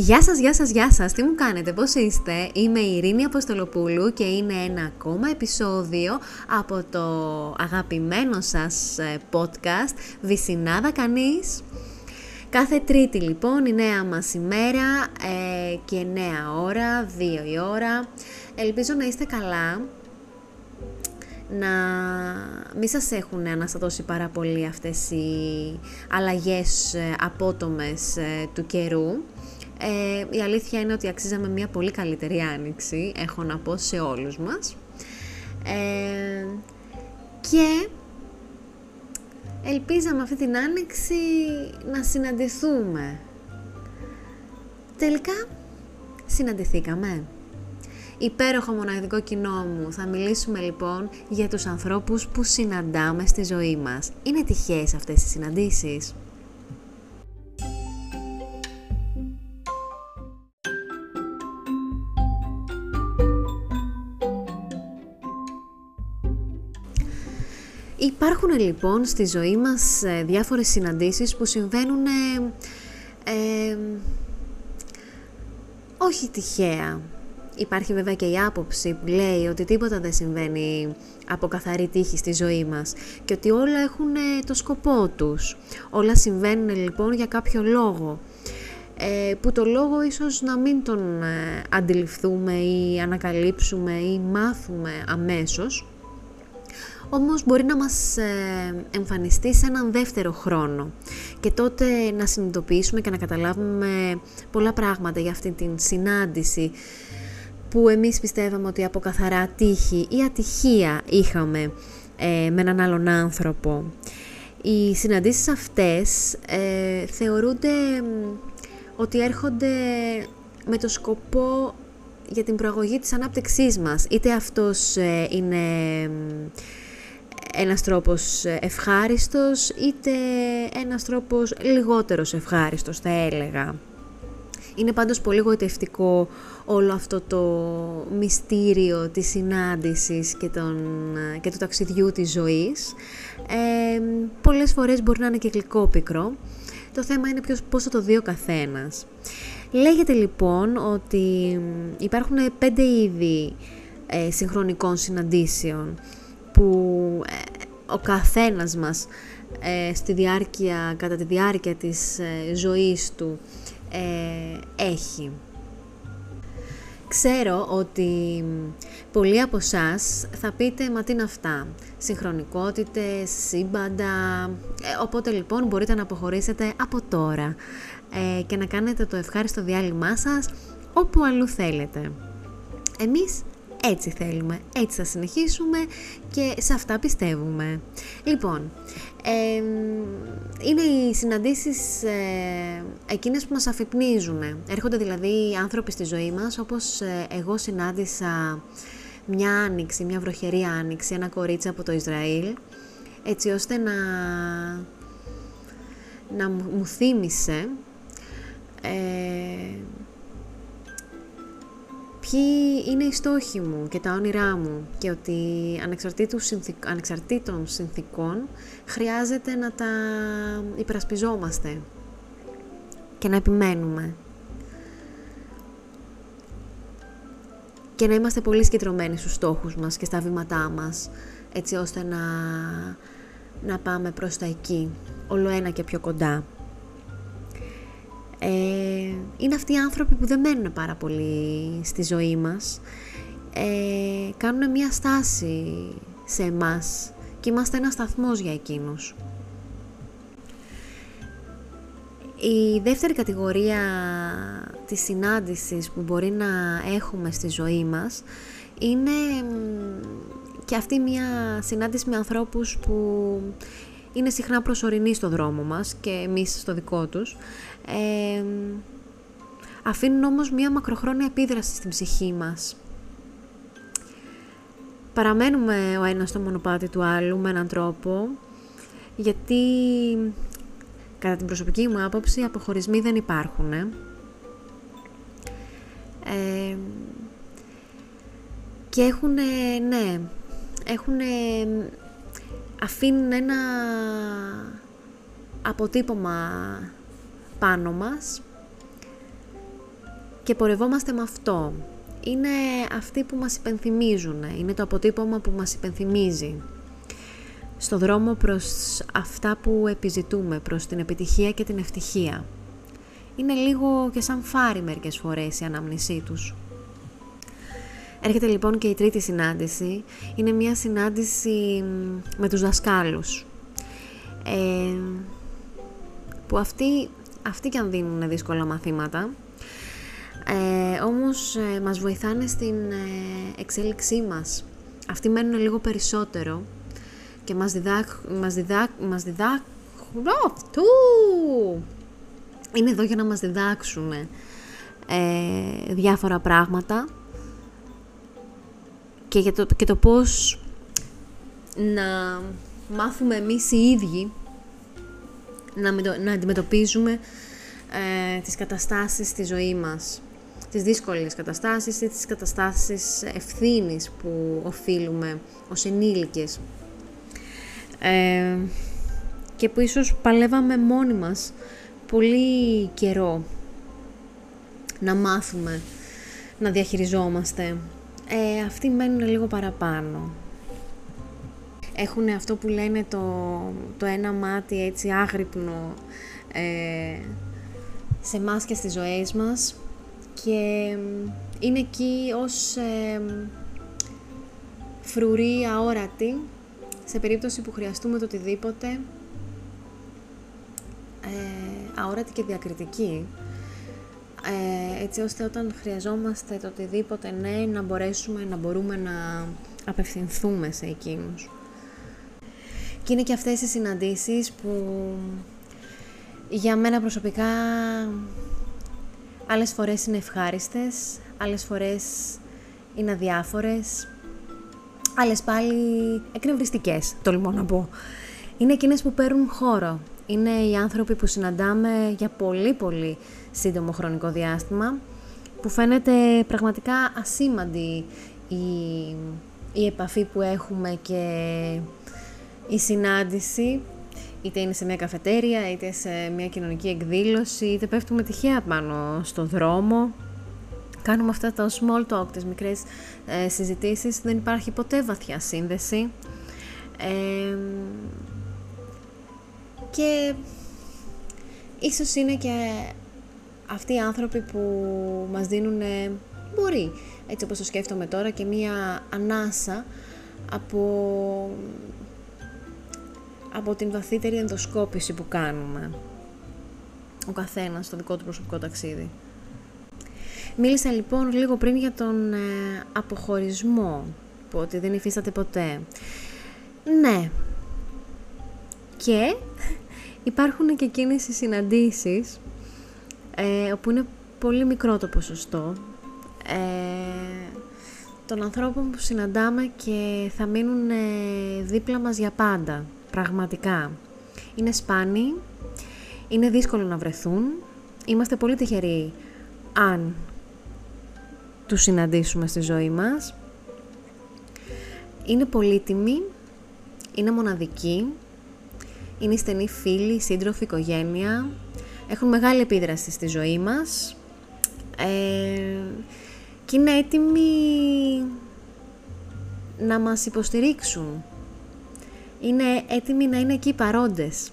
Γεια σας, γεια σας, γεια σας, τι μου κάνετε, πώς είστε, είμαι η Ειρήνη Αποστολοπούλου και είναι ένα ακόμα επεισόδιο από το αγαπημένο σας ε, podcast Βυσινάδα Κανείς. Κάθε τρίτη λοιπόν η νέα μας ημέρα ε, και νέα ώρα, δύο η ώρα. Ελπίζω να είστε καλά, να μην σας έχουν αναστατώσει πάρα πολύ αυτές οι αλλαγές ε, απότομες του καιρού. Ε, η αλήθεια είναι ότι αξίζαμε μια πολύ καλύτερη άνοιξη, έχω να πω σε όλους μας. Ε, και ελπίζαμε αυτή την άνοιξη να συναντηθούμε. Τελικά συναντηθήκαμε. Υπέροχο μοναδικό κοινό μου. Θα μιλήσουμε λοιπόν για τους ανθρώπους που συναντάμε στη ζωή μας. Είναι τυχαίες αυτές οι συναντήσεις; Υπάρχουν λοιπόν στη ζωή μας ε, διάφορες συναντήσεις που συμβαίνουν ε, όχι τυχαία. Υπάρχει βέβαια και η άποψη που λέει ότι τίποτα δεν συμβαίνει από καθαρή τύχη στη ζωή μας και ότι όλα έχουν ε, το σκοπό τους. Όλα συμβαίνουν λοιπόν για κάποιο λόγο ε, που το λόγο ίσως να μην τον αντιληφθούμε ή ανακαλύψουμε ή μάθουμε αμέσως όμως μπορεί να μας ε, εμφανιστεί σε έναν δεύτερο χρόνο και τότε να συνειδητοποιήσουμε και να καταλάβουμε πολλά πράγματα για αυτή την συνάντηση που εμείς πιστεύαμε ότι από καθαρά τύχη ή ατυχία είχαμε ε, με έναν άλλον άνθρωπο. Οι συναντήσεις αυτές ε, θεωρούνται ότι έρχονται με το σκοπό για την προαγωγή της ανάπτυξής μας. Είτε αυτός είναι ένας τρόπος ευχάριστος είτε ένας τρόπος λιγότερος ευχάριστος θα έλεγα. Είναι πάντως πολύ γοητευτικό όλο αυτό το μυστήριο της συνάντησης και, τον, και του ταξιδιού της ζωής. Ε, πολλές φορές μπορεί να είναι και γλυκόπικρο. Το θέμα είναι ποιος, πώς θα το δει ο καθένας. Λέγεται λοιπόν ότι υπάρχουν πέντε είδη ε, συγχρονικών συναντήσεων που ε, ο καθένας μας ε, στη διάρκεια, κατά τη διάρκεια της ε, ζωής του έχει. Ξέρω ότι πολλοί από εσάς θα πείτε «Μα τι είναι αυτά» συγχρονικότητες, σύμπαντα, οπότε λοιπόν μπορείτε να αποχωρήσετε από τώρα και να κάνετε το ευχάριστο διάλειμμά σας όπου αλλού θέλετε. Εμείς έτσι θέλουμε, έτσι θα συνεχίσουμε και σε αυτά πιστεύουμε. Λοιπόν, είναι οι συναντήσεις ε, εκείνες που μας αφυπνίζουν. Έρχονται δηλαδή άνθρωποι στη ζωή μας, όπως ε, εγώ συνάντησα μια άνοιξη, μια βροχερή άνοιξη, ένα κορίτσι από το Ισραήλ, έτσι ώστε να, να μου θύμισε ε, ποιοι είναι οι στόχοι μου και τα όνειρά μου και ότι ανεξαρτήτων συνθήκων χρειάζεται να τα υπερασπιζόμαστε και να επιμένουμε. Και να είμαστε πολύ συγκεντρωμένοι στους στόχους μας και στα βήματά μας, έτσι ώστε να, να πάμε προς τα εκεί, όλο ένα και πιο κοντά. Ε, είναι αυτοί οι άνθρωποι που δεν μένουν πάρα πολύ στη ζωή μας. Ε, κάνουν μια στάση σε εμάς και είμαστε ένα σταθμός για εκείνους. Η δεύτερη κατηγορία της συνάντησης που μπορεί να έχουμε στη ζωή μας είναι και αυτή μια συνάντηση με ανθρώπους που είναι συχνά προσωρινοί στο δρόμο μας και εμείς στο δικό τους. Ε, αφήνουν όμως μία μακροχρόνια επίδραση στην ψυχή μας. Παραμένουμε ο ένας στο μονοπάτι του άλλου με έναν τρόπο, γιατί κατά την προσωπική μου άποψη αποχωρισμοί δεν υπάρχουν. Ε. και έχουν, ναι, έχουν, αφήνουν ένα αποτύπωμα πάνω μας και πορευόμαστε με αυτό. Είναι αυτοί που μας υπενθυμίζουν, είναι το αποτύπωμα που μας υπενθυμίζει στο δρόμο προς αυτά που επιζητούμε, προς την επιτυχία και την ευτυχία. Είναι λίγο και σαν φάρι μερικές φορές η ανάμνησή τους. Έρχεται λοιπόν και η τρίτη συνάντηση. Είναι μια συνάντηση με τους δασκάλους. Ε, που αυτοί, αυτοί και αν δίνουν δύσκολα μαθήματα, ε, όμως ε, μας βοηθάνε στην ε, εξέλιξή μας. Αυτοί μένουν λίγο περισσότερο και μας διδάχ, μας διδάχ, μας διδάχ, αυτού! Είναι εδώ για να μας διδάξουν ε, διάφορα πράγματα και, για το, και το πώς να μάθουμε εμείς οι ίδιοι να, να αντιμετωπίζουμε ε, τις καταστάσεις στη ζωή μας. Τις δύσκολες καταστάσεις ή τις καταστάσεις ευθύνης που οφείλουμε ως ενήλικες. Ε, και που ίσως παλεύαμε μόνοι μας πολύ καιρό να μάθουμε να διαχειριζόμαστε. Ε, αυτοί μένουν λίγο παραπάνω. Έχουν αυτό που λένε το, το ένα μάτι έτσι άγρυπνο ε, σε μας και στις ζωές μας και είναι εκεί ως ε, φρουρή αόρατη σε περίπτωση που χρειαστούμε το οτιδήποτε ε, αόρατη και διακριτική ε, έτσι ώστε όταν χρειαζόμαστε το οτιδήποτε ναι να μπορέσουμε να μπορούμε να απευθυνθούμε σε εκείνους. Και είναι και αυτές οι συναντήσεις που για μένα προσωπικά άλλες φορές είναι ευχάριστες, άλλες φορές είναι αδιάφορες, άλλες πάλι εκνευριστικές, τολμώ να πω. Είναι εκείνες που παίρνουν χώρο. Είναι οι άνθρωποι που συναντάμε για πολύ πολύ σύντομο χρονικό διάστημα, που φαίνεται πραγματικά ασήμαντη η, η επαφή που έχουμε και η συνάντηση, είτε είναι σε μια καφετέρια, είτε σε μια κοινωνική εκδήλωση, είτε πέφτουμε τυχαία πάνω στο δρόμο. Κάνουμε αυτά τα small talk, τις μικρές ε, συζητήσεις, δεν υπάρχει ποτέ βαθιά σύνδεση. Και ίσως είναι και αυτοί οι άνθρωποι που μας δίνουν, μπορεί, έτσι όπως το σκέφτομαι τώρα, και μία ανάσα από από την βαθύτερη ενδοσκόπηση που κάνουμε ο καθένας στο δικό του προσωπικό ταξίδι. Μίλησα λοιπόν λίγο πριν για τον ε, αποχωρισμό, που ότι δεν υφίσταται ποτέ. Ναι. Και υπάρχουν και εκείνες οι συναντήσεις ε, όπου είναι πολύ μικρό το ποσοστό ε, των ανθρώπων που συναντάμε και θα μείνουν ε, δίπλα μας για πάντα πραγματικά. Είναι σπάνιοι, είναι δύσκολο να βρεθούν, είμαστε πολύ τυχεροί αν τους συναντήσουμε στη ζωή μας. Είναι πολύτιμοι, είναι μοναδικοί, είναι στενοί φίλοι, σύντροφοι, οικογένεια, έχουν μεγάλη επίδραση στη ζωή μας. Ε, και είναι έτοιμοι να μας υποστηρίξουν. Είναι έτοιμοι να είναι εκεί παρόντες.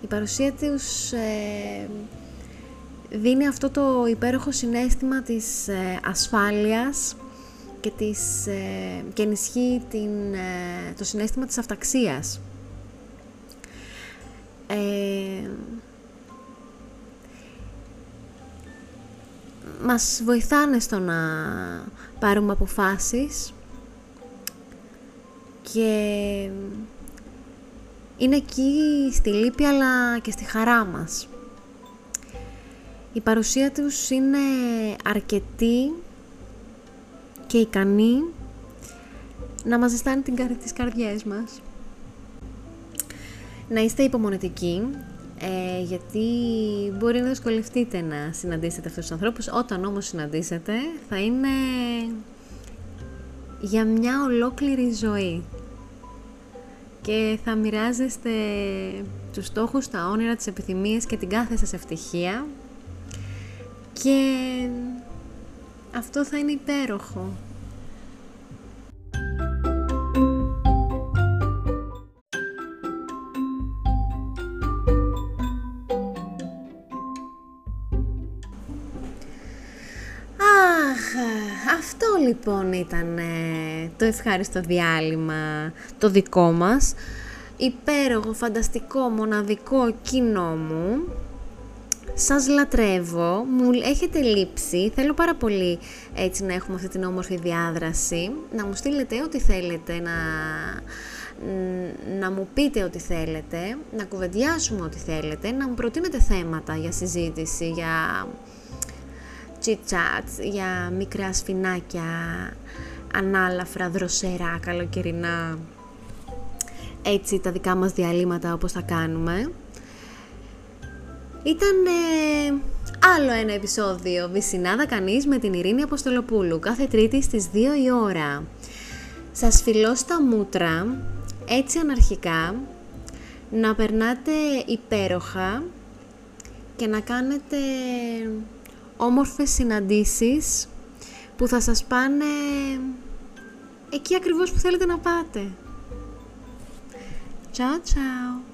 η παρουσία τους ε, δίνει αυτό το υπέροχο συνέστημα της ε, ασφάλειας και, της, ε, και ενισχύει την, το συνέστημα της αυταξίας. μας βοηθάνε στο να πάρουμε αποφάσεις και είναι εκεί στη λύπη αλλά και στη χαρά μας. Η παρουσία τους είναι αρκετή και ικανή να μας ζεστάνει την καρδιά τις καρδιές μας. Να είστε υπομονετικοί, ε, γιατί μπορεί να δυσκολευτείτε να συναντήσετε αυτούς τους ανθρώπους. Όταν όμως συναντήσετε θα είναι για μια ολόκληρη ζωή και θα μοιράζεστε τους στόχους, τα όνειρα, τις επιθυμίες και την κάθε σας ευτυχία και αυτό θα είναι υπέροχο. αυτό λοιπόν ήταν το ευχάριστο διάλειμμα το δικό μας. Υπέροχο, φανταστικό, μοναδικό κοινό μου. Σας λατρεύω, μου έχετε λείψει, θέλω πάρα πολύ έτσι να έχουμε αυτή την όμορφη διάδραση, να μου στείλετε ό,τι θέλετε, να, να μου πείτε ό,τι θέλετε, να κουβεντιάσουμε ό,τι θέλετε, να μου προτείνετε θέματα για συζήτηση, για chit για μικρά σφινάκια ανάλαφρα, δροσερά, καλοκαιρινά. Έτσι τα δικά μας διαλύματα όπως θα κάνουμε. Ήταν ε, άλλο ένα επεισόδιο Βυσινάδα Κανείς με την Ειρήνη Αποστολοπούλου κάθε τρίτη στις 2 η ώρα. Σας φιλώ στα μούτρα, έτσι αναρχικά, να περνάτε υπέροχα και να κάνετε όμορφες συναντήσεις που θα σας πάνε εκεί ακριβώς που θέλετε να πάτε. Ciao ciao!